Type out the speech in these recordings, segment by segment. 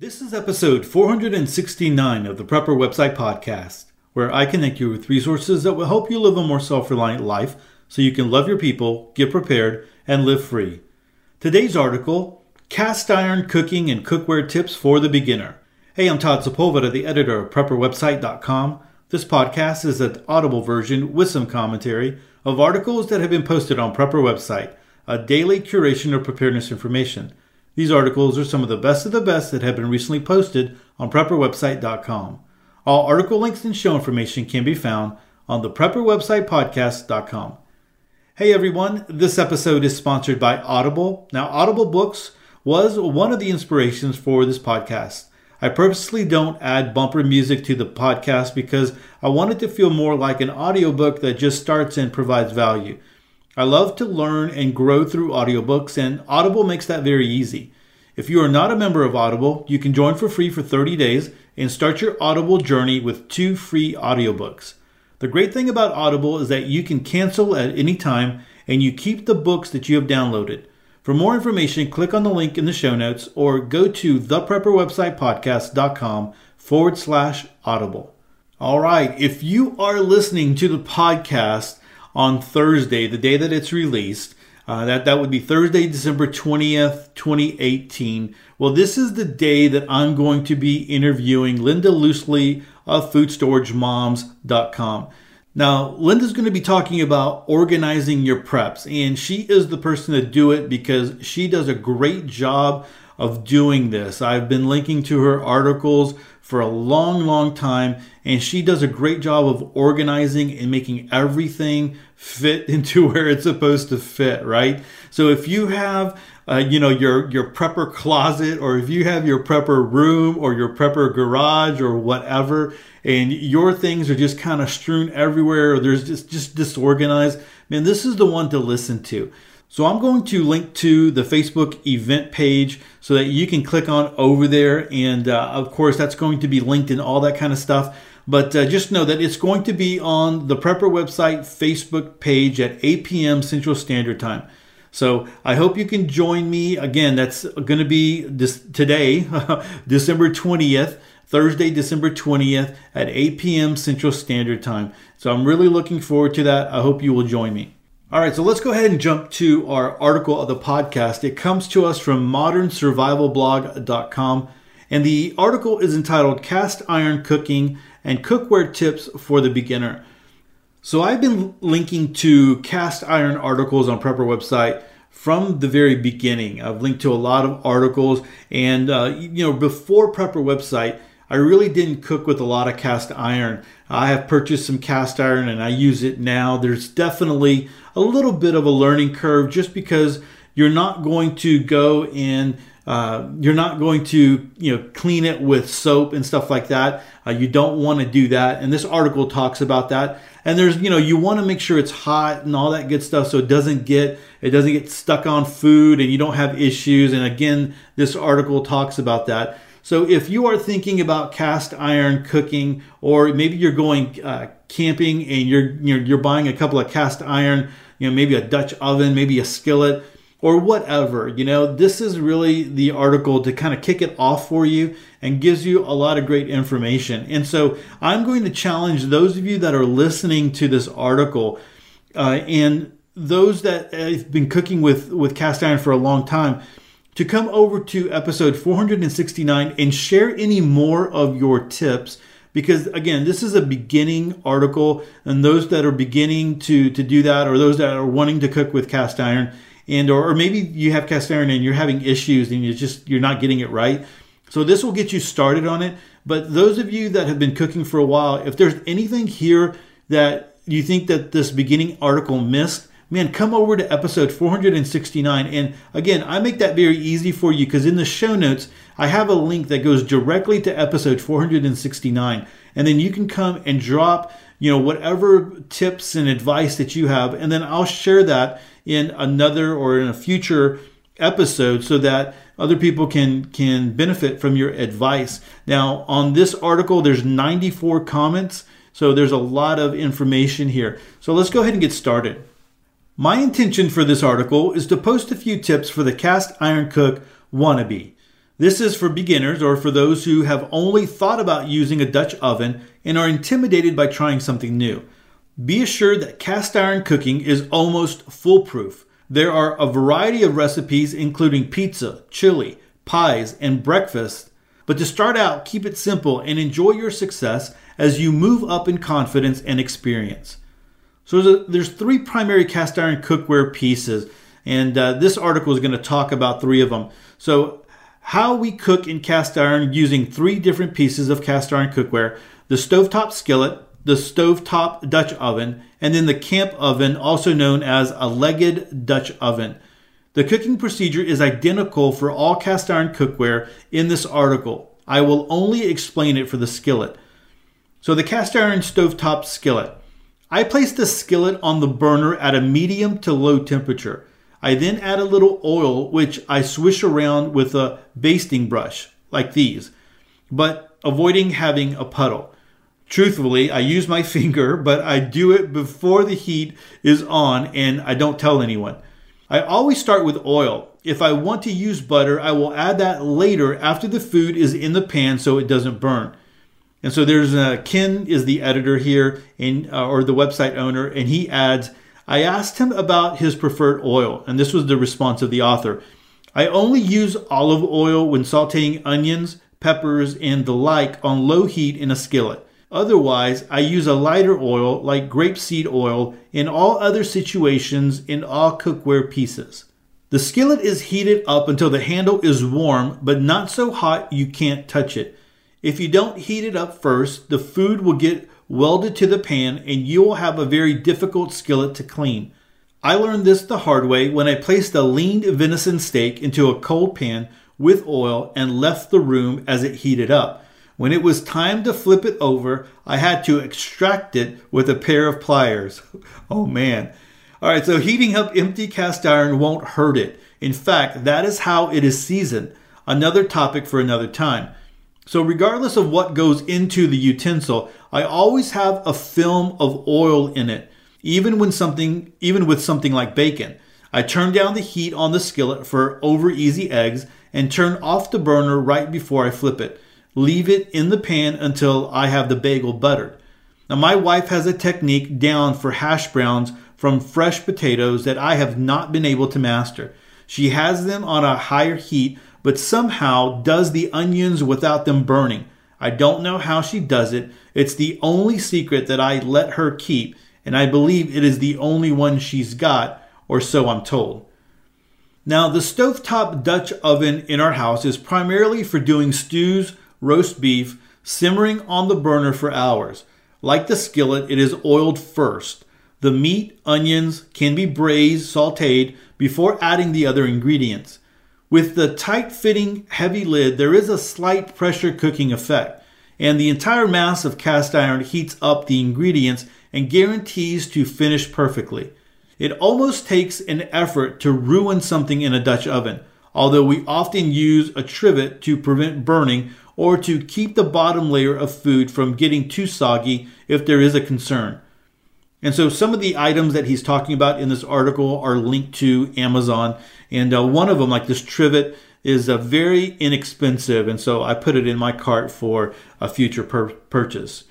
This is episode 469 of the Prepper Website Podcast, where I connect you with resources that will help you live a more self reliant life so you can love your people, get prepared, and live free. Today's article Cast Iron Cooking and Cookware Tips for the Beginner. Hey, I'm Todd Sepulveda, the editor of PrepperWebsite.com. This podcast is an audible version with some commentary of articles that have been posted on Prepper Website, a daily curation of preparedness information. These articles are some of the best of the best that have been recently posted on prepperwebsite.com. All article links and show information can be found on the prepperwebsitepodcast.com. Hey everyone, this episode is sponsored by Audible. Now, Audible Books was one of the inspirations for this podcast. I purposely don't add bumper music to the podcast because I want it to feel more like an audiobook that just starts and provides value. I love to learn and grow through audiobooks, and Audible makes that very easy. If you are not a member of Audible, you can join for free for 30 days and start your Audible journey with two free audiobooks. The great thing about Audible is that you can cancel at any time and you keep the books that you have downloaded. For more information, click on the link in the show notes or go to theprepperwebsitepodcast.com forward slash audible. All right, if you are listening to the podcast on Thursday, the day that it's released. Uh, that that would be Thursday, December twentieth, twenty eighteen. Well, this is the day that I'm going to be interviewing Linda Loosli of FoodStorageMoms.com. Now, Linda's going to be talking about organizing your preps, and she is the person to do it because she does a great job of doing this. I've been linking to her articles for a long, long time, and she does a great job of organizing and making everything fit into where it's supposed to fit, right? So if you have uh, you know your your prepper closet or if you have your prepper room or your prepper garage or whatever and your things are just kind of strewn everywhere or there's just just disorganized man this is the one to listen to so I'm going to link to the Facebook event page so that you can click on over there. And uh, of course, that's going to be linked and all that kind of stuff. But uh, just know that it's going to be on the Prepper website Facebook page at 8 p.m. Central Standard Time. So I hope you can join me. Again, that's going to be this today, December 20th. Thursday, December 20th at 8 p.m. Central Standard Time. So I'm really looking forward to that. I hope you will join me. All right, so let's go ahead and jump to our article of the podcast. It comes to us from modernsurvivalblog.com, and the article is entitled Cast Iron Cooking and Cookware Tips for the Beginner. So I've been linking to cast iron articles on Prepper website from the very beginning. I've linked to a lot of articles, and uh, you know, before Prepper website, I really didn't cook with a lot of cast iron. I have purchased some cast iron and I use it now. There's definitely a little bit of a learning curve just because you're not going to go and uh, you're not going to you know clean it with soap and stuff like that. Uh, you don't want to do that, and this article talks about that. And there's you know you want to make sure it's hot and all that good stuff so it doesn't get it doesn't get stuck on food and you don't have issues. And again, this article talks about that. So if you are thinking about cast iron cooking, or maybe you're going uh, camping and you're, you're you're buying a couple of cast iron, you know, maybe a Dutch oven, maybe a skillet, or whatever, you know, this is really the article to kind of kick it off for you and gives you a lot of great information. And so I'm going to challenge those of you that are listening to this article uh, and those that have been cooking with with cast iron for a long time to come over to episode 469 and share any more of your tips because again this is a beginning article and those that are beginning to to do that or those that are wanting to cook with cast iron and or, or maybe you have cast iron and you're having issues and you just you're not getting it right so this will get you started on it but those of you that have been cooking for a while if there's anything here that you think that this beginning article missed man, come over to episode 469. And again, I make that very easy for you because in the show notes, I have a link that goes directly to episode 469. And then you can come and drop, you know, whatever tips and advice that you have. And then I'll share that in another or in a future episode so that other people can can benefit from your advice. Now, on this article there's 94 comments, so there's a lot of information here. So let's go ahead and get started. My intention for this article is to post a few tips for the cast iron cook wannabe. This is for beginners or for those who have only thought about using a Dutch oven and are intimidated by trying something new. Be assured that cast iron cooking is almost foolproof. There are a variety of recipes, including pizza, chili, pies, and breakfast. But to start out, keep it simple and enjoy your success as you move up in confidence and experience. So there's, three primary cast iron cookware pieces, and uh, this article is going to talk about three of them. So how we cook in cast iron using three different pieces of cast iron cookware the stovetop skillet, the stovetop Dutch oven, and then the camp oven, also known as a legged Dutch oven. The cooking procedure is identical for all cast iron cookware in this article. I will only explain it for the skillet. So, the cast iron stovetop skillet. I place the skillet on the burner at a medium to low temperature. I then add a little oil, which I swish around with a basting brush, like these, but avoiding having a puddle. Truthfully, I use my finger, but I do it before the heat is on and I don't tell anyone. I always start with oil. If I want to use butter, I will add that later after the food is in the pan so it doesn't burn. And so there's a, Ken is the editor here and uh, or the website owner and he adds I asked him about his preferred oil, and this was the response of the author. I only use olive oil when sauteing onions, peppers, and the like on low heat in a skillet. Otherwise, I use a lighter oil like grapeseed oil in all other situations in all cookware pieces. The skillet is heated up until the handle is warm, but not so hot you can't touch it. If you don't heat it up first, the food will get welded to the pan, and you will have a very difficult skillet to clean. I learned this the hard way when I placed a lean venison steak into a cold pan with oil and left the room as it heated up. When it was time to flip it over, I had to extract it with a pair of pliers. Oh man. All right, so heating up empty cast iron won't hurt it. In fact, that is how it is seasoned. Another topic for another time. So, regardless of what goes into the utensil, I always have a film of oil in it, even when something, even with something like bacon. I turn down the heat on the skillet for over easy eggs and turn off the burner right before I flip it. Leave it in the pan until I have the bagel buttered. Now, my wife has a technique down for hash browns from fresh potatoes that I have not been able to master. She has them on a higher heat but somehow does the onions without them burning. I don't know how she does it. It's the only secret that I let her keep, and I believe it is the only one she's got, or so I'm told. Now, the stovetop Dutch oven in our house is primarily for doing stews, roast beef, simmering on the burner for hours. Like the skillet, it is oiled first. The meat, onions can be braised, sauteed before adding the other ingredients. With the tight fitting heavy lid, there is a slight pressure cooking effect, and the entire mass of cast iron heats up the ingredients and guarantees to finish perfectly. It almost takes an effort to ruin something in a Dutch oven, although we often use a trivet to prevent burning or to keep the bottom layer of food from getting too soggy if there is a concern. And so some of the items that he's talking about in this article are linked to Amazon. And uh, one of them, like this trivet, is uh, very inexpensive. And so I put it in my cart for a future pur- purchase.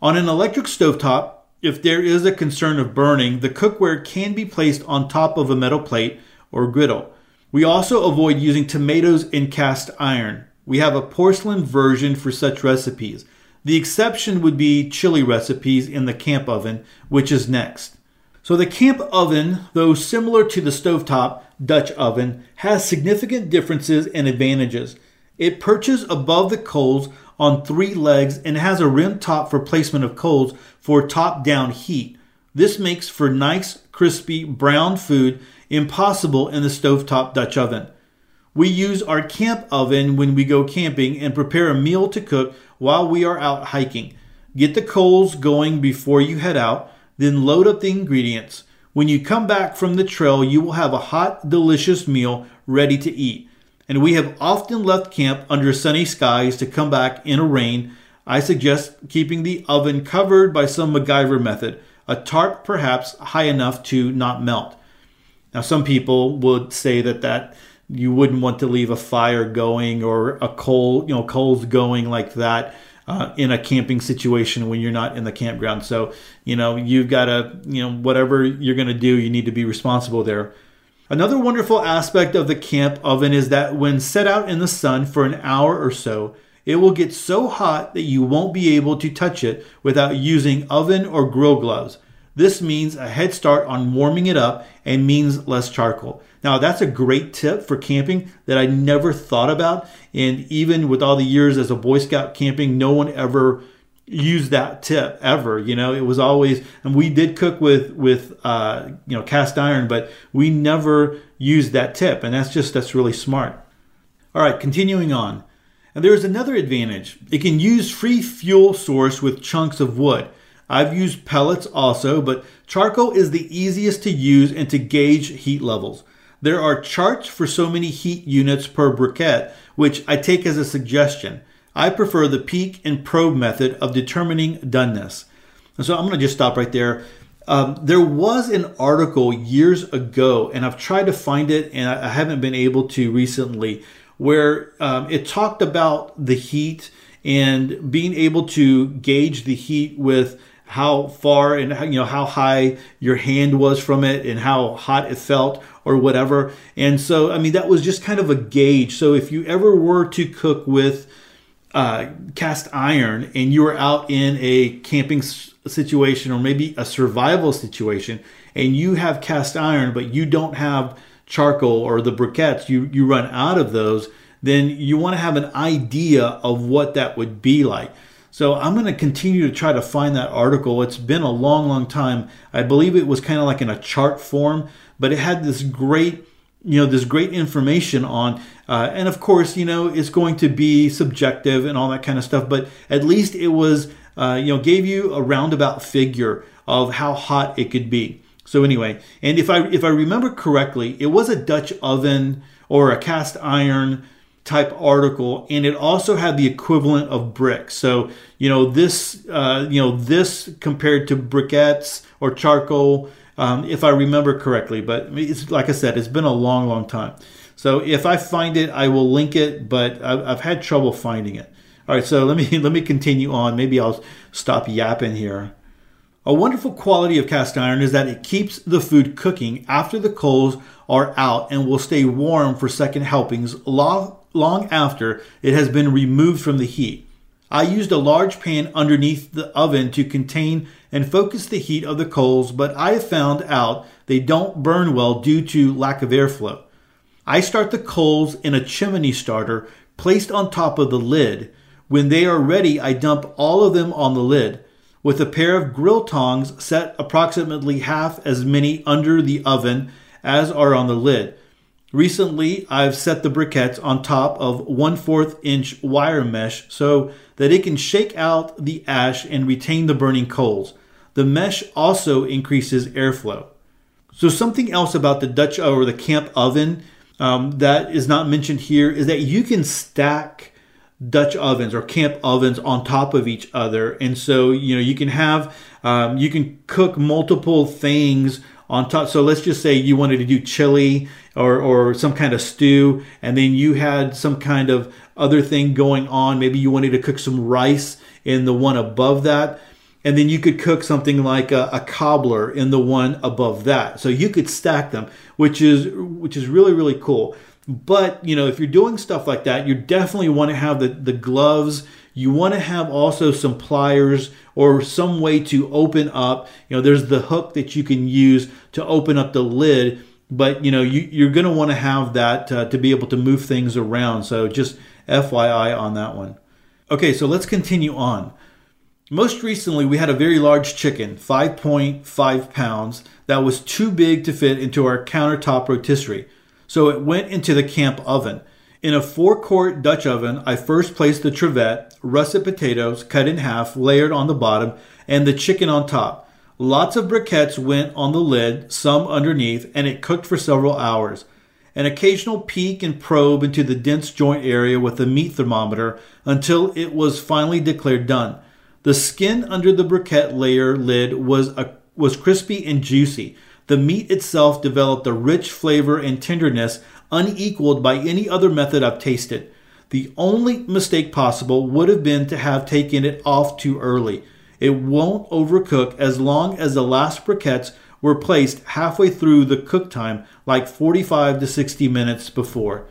On an electric stovetop, if there is a concern of burning, the cookware can be placed on top of a metal plate or griddle. We also avoid using tomatoes in cast iron. We have a porcelain version for such recipes. The exception would be chili recipes in the camp oven, which is next. So the camp oven, though similar to the stovetop Dutch oven, has significant differences and advantages. It perches above the coals on three legs and has a rim top for placement of coals for top down heat. This makes for nice, crispy, brown food impossible in the stovetop Dutch oven. We use our camp oven when we go camping and prepare a meal to cook while we are out hiking. Get the coals going before you head out, then load up the ingredients. When you come back from the trail, you will have a hot, delicious meal ready to eat. And we have often left camp under sunny skies to come back in a rain. I suggest keeping the oven covered by some MacGyver method, a tarp perhaps high enough to not melt. Now, some people would say that that you wouldn't want to leave a fire going or a coal, you know, coals going like that. Uh, in a camping situation when you're not in the campground. So, you know, you've got to, you know, whatever you're going to do, you need to be responsible there. Another wonderful aspect of the camp oven is that when set out in the sun for an hour or so, it will get so hot that you won't be able to touch it without using oven or grill gloves. This means a head start on warming it up and means less charcoal. Now, that's a great tip for camping that I never thought about. And even with all the years as a Boy Scout camping, no one ever used that tip ever. You know, it was always, and we did cook with, with, uh, you know, cast iron, but we never used that tip. And that's just, that's really smart. All right, continuing on. And there's another advantage. It can use free fuel source with chunks of wood. I've used pellets also, but charcoal is the easiest to use and to gauge heat levels. There are charts for so many heat units per briquette, which I take as a suggestion. I prefer the peek and probe method of determining doneness. And so I'm going to just stop right there. Um, there was an article years ago, and I've tried to find it, and I haven't been able to recently, where um, it talked about the heat and being able to gauge the heat with how far and you know how high your hand was from it and how hot it felt or whatever. And so I mean that was just kind of a gauge. So if you ever were to cook with uh, cast iron and you were out in a camping situation or maybe a survival situation and you have cast iron but you don't have charcoal or the briquettes you you run out of those then you want to have an idea of what that would be like so I'm going to continue to try to find that article. It's been a long, long time. I believe it was kind of like in a chart form, but it had this great, you know, this great information on. Uh, and of course, you know, it's going to be subjective and all that kind of stuff. But at least it was, uh, you know, gave you a roundabout figure of how hot it could be. So anyway, and if I if I remember correctly, it was a Dutch oven or a cast iron type article and it also had the equivalent of brick. So you know this uh, you know this compared to briquettes or charcoal um, if i remember correctly but it's like i said it's been a long long time. So if i find it i will link it but i've, I've had trouble finding it. All right so let me let me continue on. Maybe i'll stop yapping here. A wonderful quality of cast iron is that it keeps the food cooking after the coals are out and will stay warm for second helpings long, long after it has been removed from the heat. I used a large pan underneath the oven to contain and focus the heat of the coals, but I have found out they don't burn well due to lack of airflow. I start the coals in a chimney starter placed on top of the lid. When they are ready, I dump all of them on the lid. With a pair of grill tongs, set approximately half as many under the oven as are on the lid. Recently, I've set the briquettes on top of 1 4 inch wire mesh so that it can shake out the ash and retain the burning coals. The mesh also increases airflow. So, something else about the Dutch or the camp oven um, that is not mentioned here is that you can stack Dutch ovens or camp ovens on top of each other, and so you know you can have um, you can cook multiple things on top. So let's just say you wanted to do chili or, or some kind of stew, and then you had some kind of other thing going on. Maybe you wanted to cook some rice in the one above that. And then you could cook something like a, a cobbler in the one above that. So you could stack them, which is which is really, really cool. But you know, if you're doing stuff like that, you definitely want to have the, the gloves you want to have also some pliers or some way to open up. You know, there's the hook that you can use to open up the lid, but you know, you, are going to want to have that uh, to be able to move things around. So just FYI on that one. Okay, so let's continue on. Most recently, we had a very large chicken, 5.5 pounds, that was too big to fit into our countertop rotisserie. So it went into the camp oven. In a four quart Dutch oven, I first placed the trivet, russet potatoes cut in half, layered on the bottom, and the chicken on top. Lots of briquettes went on the lid, some underneath, and it cooked for several hours. An occasional peek and probe into the dense joint area with a meat thermometer until it was finally declared done. The skin under the briquette layer lid was a, was crispy and juicy. The meat itself developed a rich flavor and tenderness unequaled by any other method I've tasted. The only mistake possible would have been to have taken it off too early. It won't overcook as long as the last briquettes were placed halfway through the cook time, like 45 to 60 minutes before.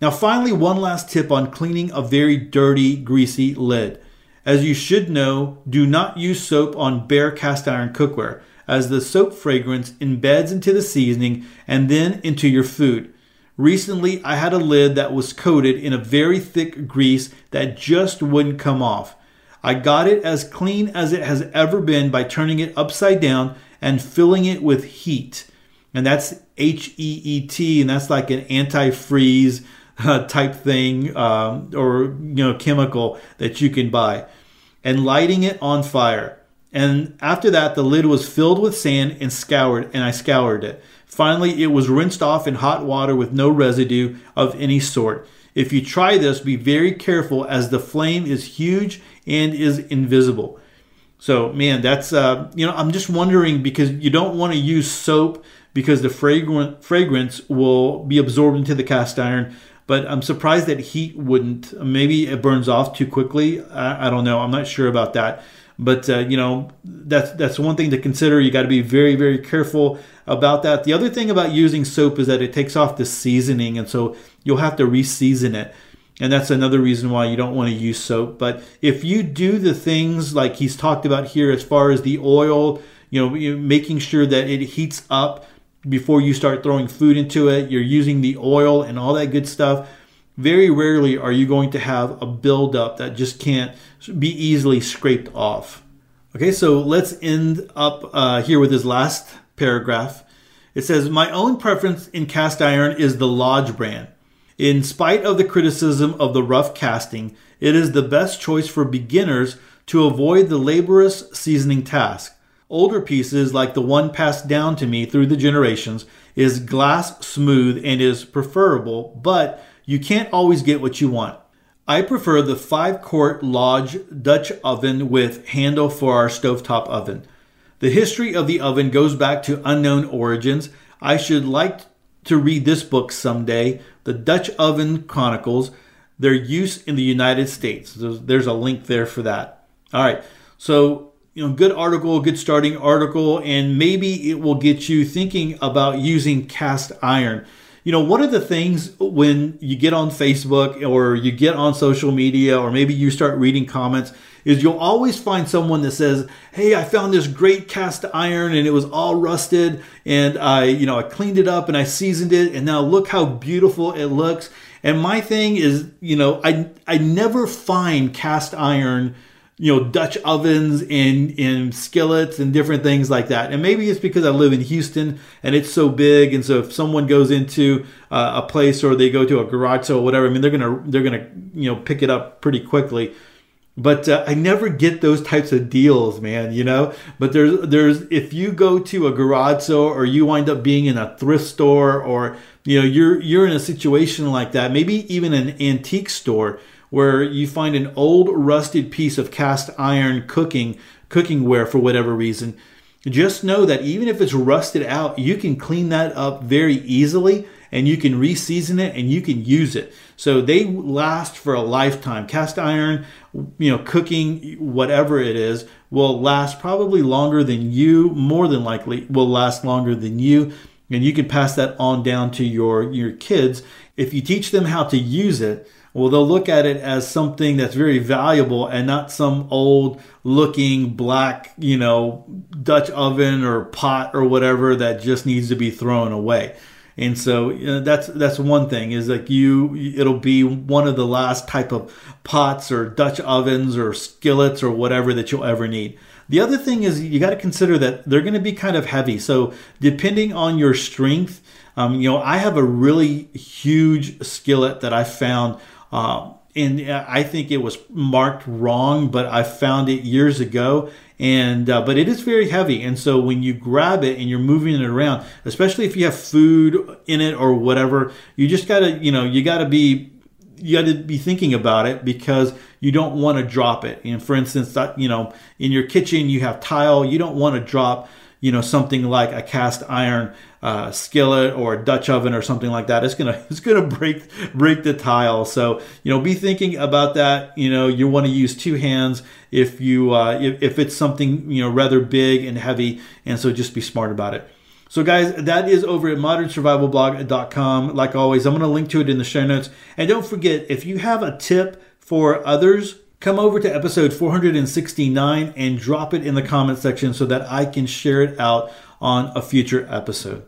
Now, finally, one last tip on cleaning a very dirty, greasy lid. As you should know, do not use soap on bare cast iron cookware, as the soap fragrance embeds into the seasoning and then into your food. Recently, I had a lid that was coated in a very thick grease that just wouldn't come off. I got it as clean as it has ever been by turning it upside down and filling it with HEET. And that's H E E T, and that's like an antifreeze uh, type thing um, or you know chemical that you can buy, and lighting it on fire. And after that, the lid was filled with sand and scoured, and I scoured it. Finally, it was rinsed off in hot water with no residue of any sort. If you try this, be very careful as the flame is huge and is invisible. So, man, that's, uh, you know, I'm just wondering because you don't want to use soap because the fragrant, fragrance will be absorbed into the cast iron. But I'm surprised that HEET wouldn't. Maybe it burns off too quickly. I, I don't know. I'm not sure about that. But uh, you know that's that's one thing to consider. You got to be very very careful about that. The other thing about using soap is that it takes off the seasoning, and so you'll have to reseason it. And that's another reason why you don't want to use soap. But if you do the things like he's talked about here, as far as the oil, you know, making sure that it heats up before you start throwing food into it, you're using the oil and all that good stuff. Very rarely are you going to have a buildup that just can't be easily scraped off. Okay, so let's end up uh, here with this last paragraph. It says, My own preference in cast iron is the Lodge brand. In spite of the criticism of the rough casting, it is the best choice for beginners to avoid the laborious seasoning task. Older pieces, like the one passed down to me through the generations, is glass smooth and is preferable, but you can't always get what you want. I prefer the 5 quart Lodge Dutch oven with handle for our stovetop oven. The history of the oven goes back to unknown origins. I should like to read this book someday, The Dutch Oven Chronicles, their use in the United States. There's a link there for that. All right. So, you know, good article, good starting article, and maybe it will get you thinking about using cast iron you know, one of the things when you get on Facebook or you get on social media or maybe you start reading comments is you'll always find someone that says, "Hey, I found this great cast iron and it was all rusted and I, you know, I cleaned it up and I seasoned it and now look how beautiful it looks." And my thing is, you know, I I never find cast iron you know Dutch ovens and and skillets and different things like that. And maybe it's because I live in Houston and it's so big, and so if someone goes into uh, a place or they go to a garage sale or whatever, I mean they're gonna they're gonna you know pick it up pretty quickly. But uh, I never get those types of deals, man. You know. But there's there's if you go to a garage sale or you wind up being in a thrift store or you know you're you're in a situation like that, maybe even an antique store where you find an old rusted piece of cast iron cooking cooking ware for whatever reason. Just know that even if it's rusted out you can clean that up very easily and you can reseason it and you can use it. So they last for a lifetime. Cast iron you know cooking whatever it is will last probably longer than you more than likely will last longer than you. And you can pass that on down to your your kids. If you teach them how to use it well, they'll look at it as something that's very valuable and not some old looking black, you know, Dutch oven or pot or whatever that just needs to be thrown away. And so you know, that's that's one thing is like you it'll be one of the last type of pots or Dutch ovens or skillets or whatever that you'll ever need. The other thing is you got to consider that they're going to be kind of heavy. So depending on your strength, um, you know, I have a really huge skillet that I found uh, and I think it was marked wrong, but I found it years ago. And uh, but it is very heavy, and so when you grab it and you're moving it around, especially if you have food in it or whatever, you just gotta, you know, you gotta be you got to be thinking about it because you don't want to drop it. And for instance, you know, in your kitchen you have tile, you don't want to drop you know something like a cast iron uh, skillet or a Dutch oven or something like that. It's gonna it's gonna break break the tile. So you know, be thinking about that. You know, you want to use two hands if you uh, if, if it's something you know rather big and heavy, and so just be smart about it. So, guys, that is over at modernsurvivalblog.com. Like always, I'm going to link to it in the show notes. And don't forget, if you have a tip for others, come over to episode 469 and drop it in the comment section so that I can share it out on a future episode.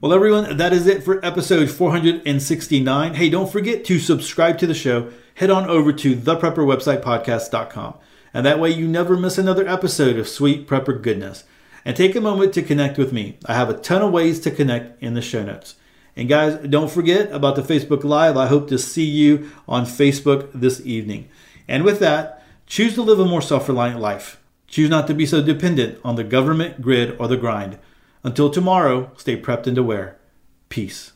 Well, everyone, that is it for episode 469. Hey, don't forget to subscribe to the show. Head on over to theprepperwebsitepodcast.com. And that way you never miss another episode of sweet prepper goodness and take a moment to connect with me. I have a ton of ways to connect in the show notes. And guys, don't forget about the Facebook Live. I hope to see you on Facebook this evening. And with that, choose to live a more self reliant life. Choose not to be so dependent on the government, grid, or the grind. Until tomorrow, stay prepped and aware. Peace.